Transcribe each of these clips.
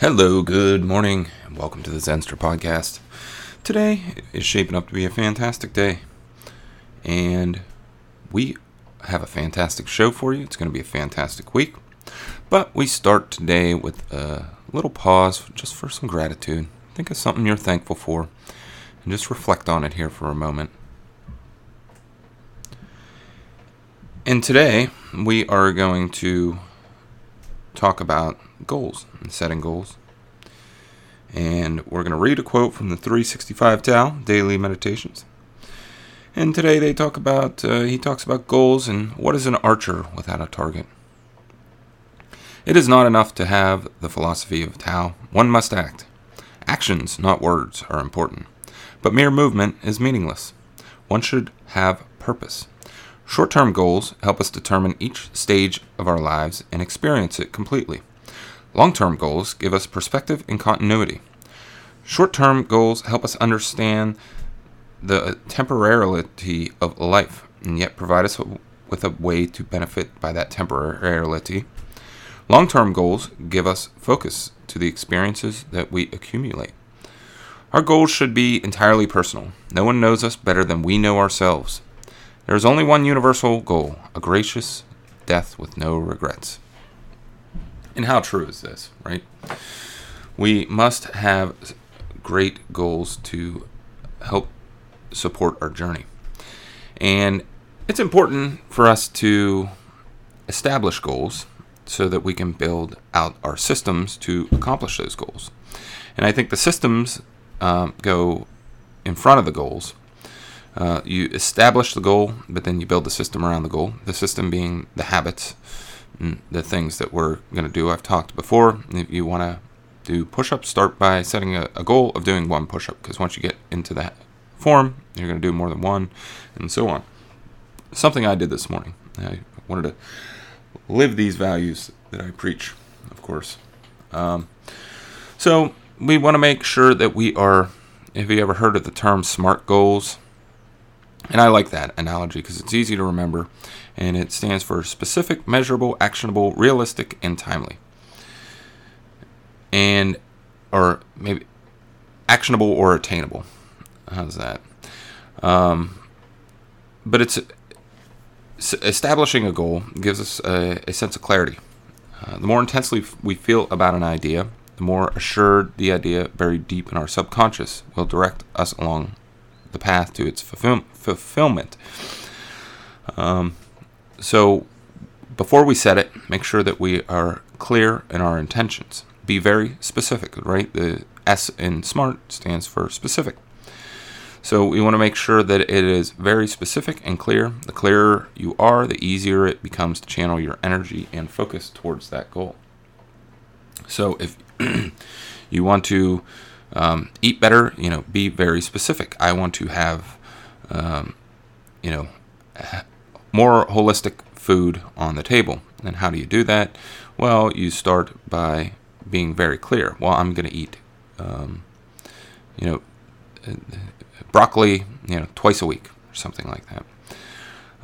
Hello, good morning, and welcome to the Zenster podcast. Today is shaping up to be a fantastic day, and we have a fantastic show for you. It's going to be a fantastic week, but we start today with a little pause just for some gratitude. Think of something you're thankful for, and just reflect on it here for a moment. And today we are going to talk about goals and setting goals. And we're going to read a quote from the 365 Tao Daily Meditations. And today they talk about, uh, he talks about goals and what is an archer without a target. It is not enough to have the philosophy of Tao. One must act. Actions, not words, are important. But mere movement is meaningless. One should have purpose. Short term goals help us determine each stage of our lives and experience it completely. Long term goals give us perspective and continuity. Short term goals help us understand the temporality of life and yet provide us with a way to benefit by that temporality. Long term goals give us focus to the experiences that we accumulate. Our goals should be entirely personal. No one knows us better than we know ourselves. There is only one universal goal a gracious death with no regrets. And how true is this, right? We must have great goals to help support our journey. And it's important for us to establish goals so that we can build out our systems to accomplish those goals. And I think the systems um, go in front of the goals. Uh, you establish the goal, but then you build the system around the goal. The system being the habits, the things that we're going to do. I've talked before. If you want to do push ups, start by setting a, a, goal of doing one push up because once you get into that form, you're going to do more than one, and so on. Something I did this morning. I wanted to live these values that I preach, of course. Um, so we want to make sure that we are. Have you ever heard of the term SMART goals? And I like that analogy because it's easy to remember and it stands for specific, measurable, actionable, realistic, and timely. And, or maybe actionable or attainable. How's that? Um, but it's establishing a goal gives us a, a sense of clarity. Uh, the more intensely we feel about an idea, the more assured the idea buried deep in our subconscious will direct us along the path to its fulfill- fulfillment. Um, so, before we set it, make sure that we are clear in our intentions. Be very specific, right? The S in SMART stands for specific. So, we want to make sure that it is very specific and clear. The clearer you are, the easier it becomes to channel your energy and focus towards that goal. So, if you want to um, eat better, you know, be very specific. I want to have, um, you know, more holistic food on the table. And how do you do that? Well, you start by being very clear. Well, I'm going to eat, um, you know, broccoli, you know, twice a week or something like that.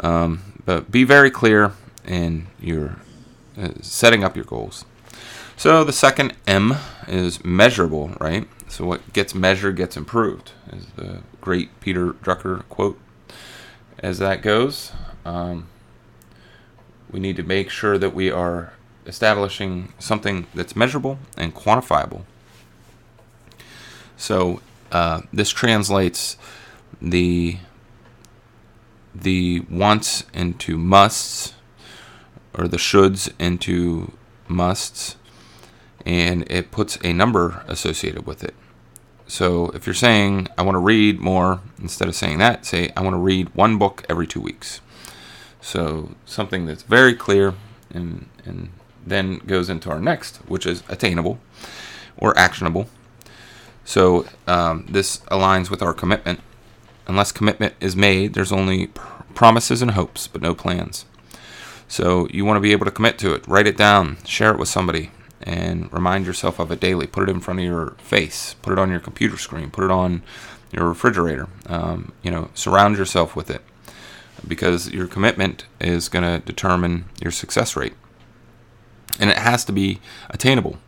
Um, but be very clear in your uh, setting up your goals. So the second M is measurable, right? So what gets measured gets improved, is the great Peter Drucker quote. As that goes, um, we need to make sure that we are establishing something that's measurable and quantifiable. So uh, this translates the the wants into musts, or the shoulds into musts, and it puts a number associated with it. So if you're saying I want to read more, instead of saying that, say I want to read one book every two weeks. So something that's very clear and, and then goes into our next, which is attainable or actionable. So um, this aligns with our commitment. Unless commitment is made, there's only pr- promises and hopes, but no plans. So you want to be able to commit to it. Write it down, share it with somebody, and remind yourself of it daily. Put it in front of your face. Put it on your computer screen. Put it on your refrigerator. Um, you know, surround yourself with it because your commitment is going to determine your success rate. And it has to be attainable.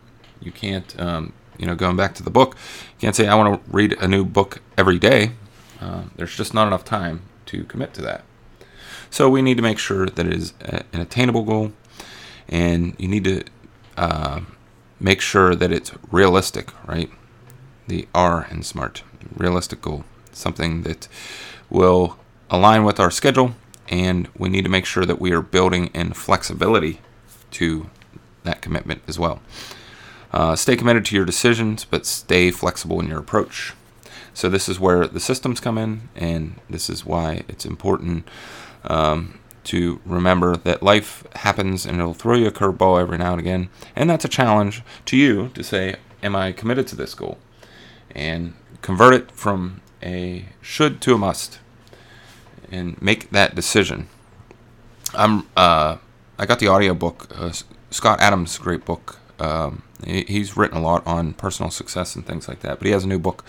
You can't, um, you know, going back to the book, you can't say, I want to read a new book every day. Uh, there's just not enough time to commit to that. So we need to make sure that it is a, an attainable goal, and you need to uh, make sure that it's realistic, right? The R in SMART, realistic goal, something that will align with our schedule, and we need to make sure that we are building in flexibility to that commitment as well. Uh, stay committed to your decisions, but stay flexible in your approach. So, this is where the systems come in, and this is why it's important um, to remember that life happens and it'll throw you a curveball every now and again. And that's a challenge to you to say, Am I committed to this goal? And convert it from a should to a must and make that decision. I'm uh, I got the audiobook, uh, Scott Adams' great book. Um, he, he's written a lot on personal success and things like that, but he has a new book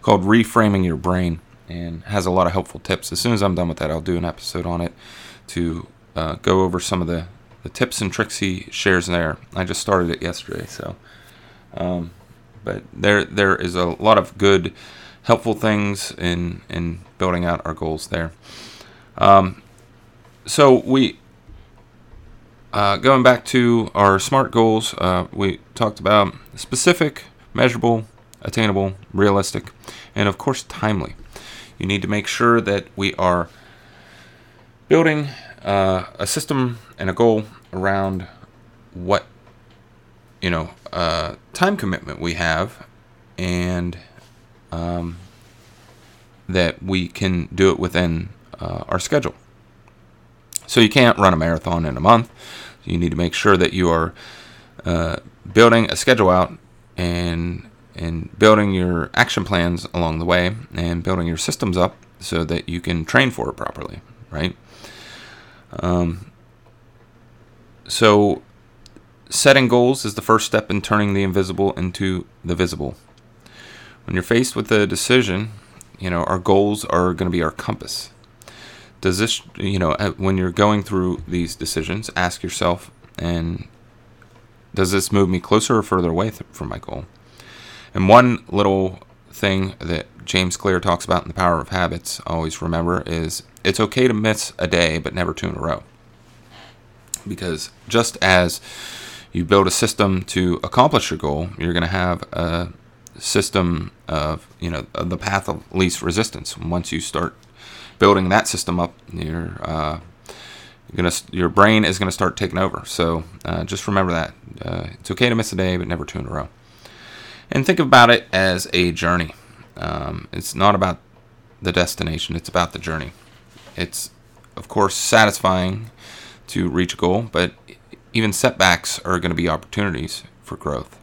called Reframing Your Brain and has a lot of helpful tips. As soon as I'm done with that, I'll do an episode on it to uh, go over some of the, the tips and tricks he shares there. I just started it yesterday, so. Um, but there there is a lot of good, helpful things in in building out our goals there. Um, so we uh, going back to our SMART goals, uh, we talked about specific, measurable, attainable, realistic, and of course, timely. You need to make sure that we are building uh, a system and a goal around what you know uh, time commitment we have, and um, that we can do it within uh, our schedule. So you can't run a marathon in a month. You need to make sure that you are uh, building a schedule out and and building your action plans along the way and building your systems up so that you can train for it properly, right? Um, so setting goals is the first step in turning the invisible into the visible. When you're faced with a decision, you know, our goals are going to be our compass does this you know when you're going through these decisions ask yourself and does this move me closer or further away th- from my goal and one little thing that james clear talks about in the power of habits always remember is it's okay to miss a day but never two in a row because just as you build a system to accomplish your goal you're going to have a system of you know the path of least resistance once you start building that system up, your uh, gonna your brain is gonna start taking over. So uh, just remember that uh, it's okay to miss a day, but never two in a row. And think about it as a journey. Um, it's not about the destination; it's about the journey. It's of course satisfying to reach a goal, but even setbacks are going to be opportunities for growth.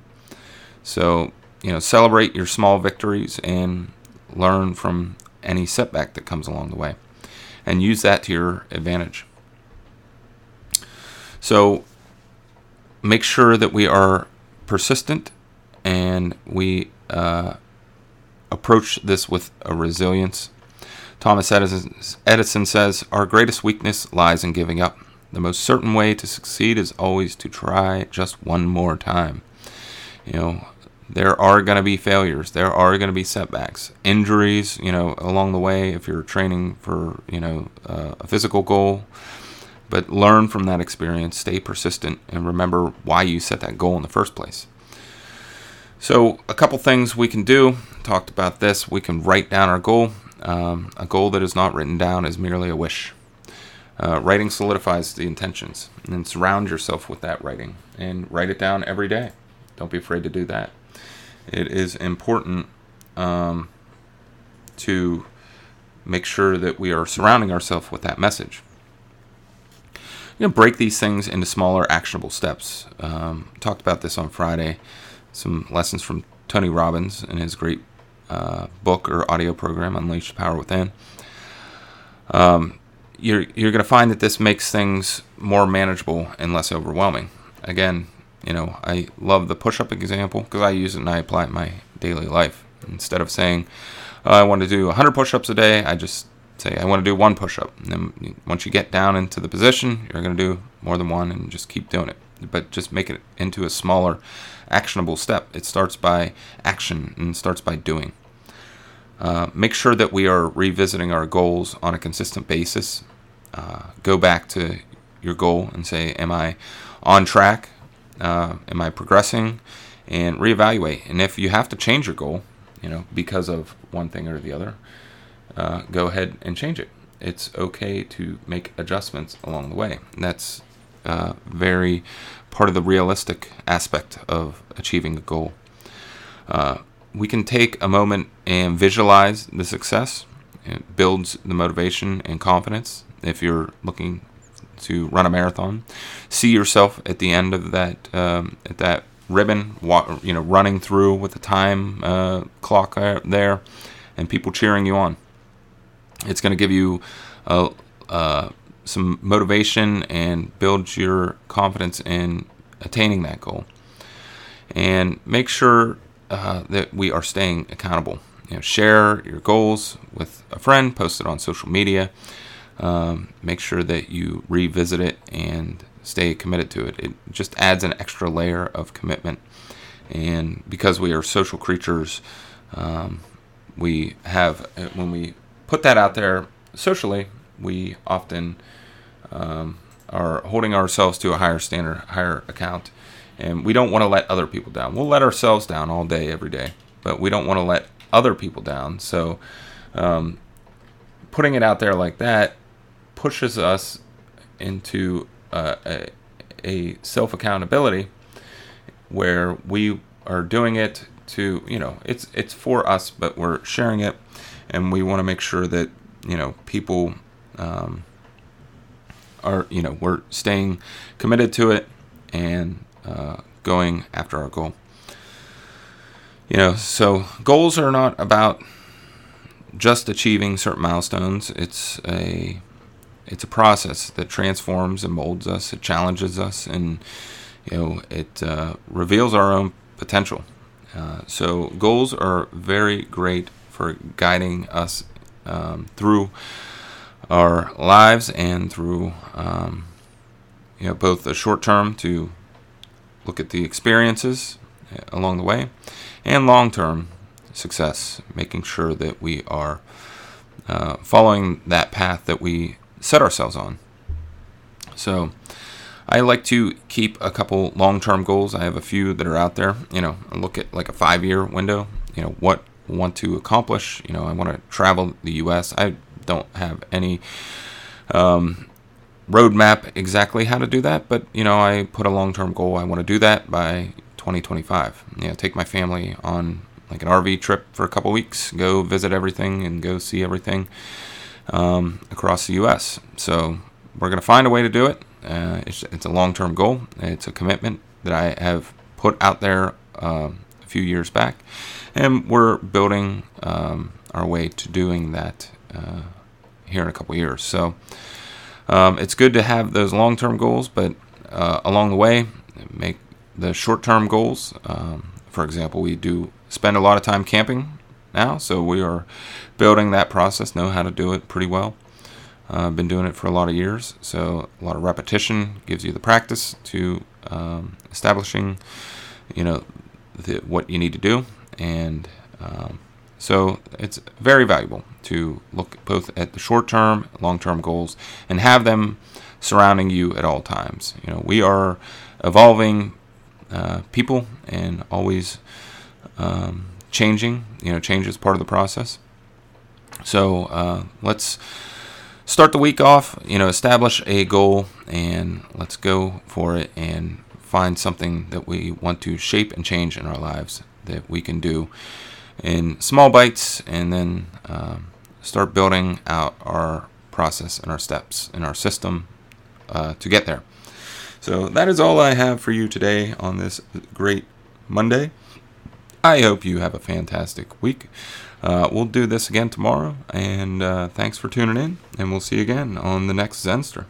So you know, celebrate your small victories and learn from any setback that comes along the way and use that to your advantage. So make sure that we are persistent and we uh, approach this with a resilience. Thomas Edison, says, Our greatest weakness lies in giving up. The most certain way to succeed is always to try just one more time. You know, there are going to be failures there are going to be setbacks injuries you know along the way if you're training for you know uh, a physical goal but learn from that experience stay persistent and remember why you set that goal in the first place so a couple things we can do talked about this we can write down our goal um, a goal that is not written down is merely a wish uh, writing solidifies the intentions and surround yourself with that writing and write it down every day don't be afraid to do that it is important um, to make sure that we are surrounding ourselves with that message. You know, break these things into smaller, actionable steps. Um, talked about this on Friday. Some lessons from Tony Robbins in his great uh, book or audio program, Unleash the Power Within. Um, you're you're going to find that this makes things more manageable and less overwhelming. Again, you know, I love the push up example because I use it and I apply it in my daily life. Instead of saying, oh, I want to do 100 push ups a day, I just say, I want to do one push up. And then once you get down into the position, you're going to do more than one and just keep doing it. But just make it into a smaller, actionable step. It starts by action and starts by doing. Uh, make sure that we are revisiting our goals on a consistent basis. Uh, go back to your goal and say, Am I on track? Uh, am I progressing? And reevaluate. And if you have to change your goal, you know, because of one thing or the other, uh, go ahead and change it. It's okay to make adjustments along the way. And that's uh, very part of the realistic aspect of achieving a goal. Uh, we can take a moment and visualize the success. It builds the motivation and confidence. If you're looking to run a marathon, see yourself at the end of that um, at that ribbon, you know, running through with the time uh, clock there, and people cheering you on. It's going to give you a, uh, some motivation and build your confidence in attaining that goal. And make sure uh, that we are staying accountable. You know, share your goals with a friend, post it on social media. Um, make sure that you revisit it and stay committed to it. It just adds an extra layer of commitment. And because we are social creatures, um, we have, uh, when we put that out there socially, we often um, are holding ourselves to a higher standard, higher account. And we don't want to let other people down. We'll let ourselves down all day, every day, but we don't want to let other people down. So, um, putting it out there like that pushes us into uh, a, a self accountability where we are doing it to you know it's it's for us but we're sharing it and we want to make sure that you know people um, are you know we're staying committed to it and uh, going after our goal you know so goals are not about just achieving certain milestones it's a it's a process that transforms and molds us. It challenges us, and you know it uh, reveals our own potential. Uh, so goals are very great for guiding us um, through our lives and through um, you know both the short term to look at the experiences uh, along the way and long term success, making sure that we are uh, following that path that we set ourselves on. So I like to keep a couple long-term goals. I have a few that are out there. You know, I look at like a five-year window. You know, what want to accomplish. You know, I want to travel the U.S. I don't have any um, roadmap exactly how to do that, but you know, I put a long-term goal. I want to do that by 2025. You know, take my family on like an RV trip for a couple weeks, go visit everything and go see everything um, across the U.S. So we're going to find a way to do it. Uh, it's, it's, a long-term goal. It's a commitment that I have put out there uh, a few years back, and we're building um, our way to doing that uh, here in a couple years. So um, it's good to have those long-term goals, but uh, along the way, make the short-term goals. Um, for example, we do spend a lot of time camping now, so we are building that process, know how to do it pretty well. I've uh, been doing it for a lot of years, so a lot of repetition gives you the practice to um, establishing, you know, the, what you need to do, and um, so it's very valuable to look both at the short-term, long-term goals, and have them surrounding you at all times. You know, we are evolving uh, people and always um, changing. You know, change is part of the process. So uh, let's start the week off. You know, establish a goal and let's go for it and find something that we want to shape and change in our lives that we can do in small bites and then um, start building out our process and our steps and our system uh, to get there. So that is all I have for you today on this great Monday. I hope you have a fantastic week. Uh, we'll do this again tomorrow, and uh, thanks for tuning in, and we'll see you again on the next Zenster.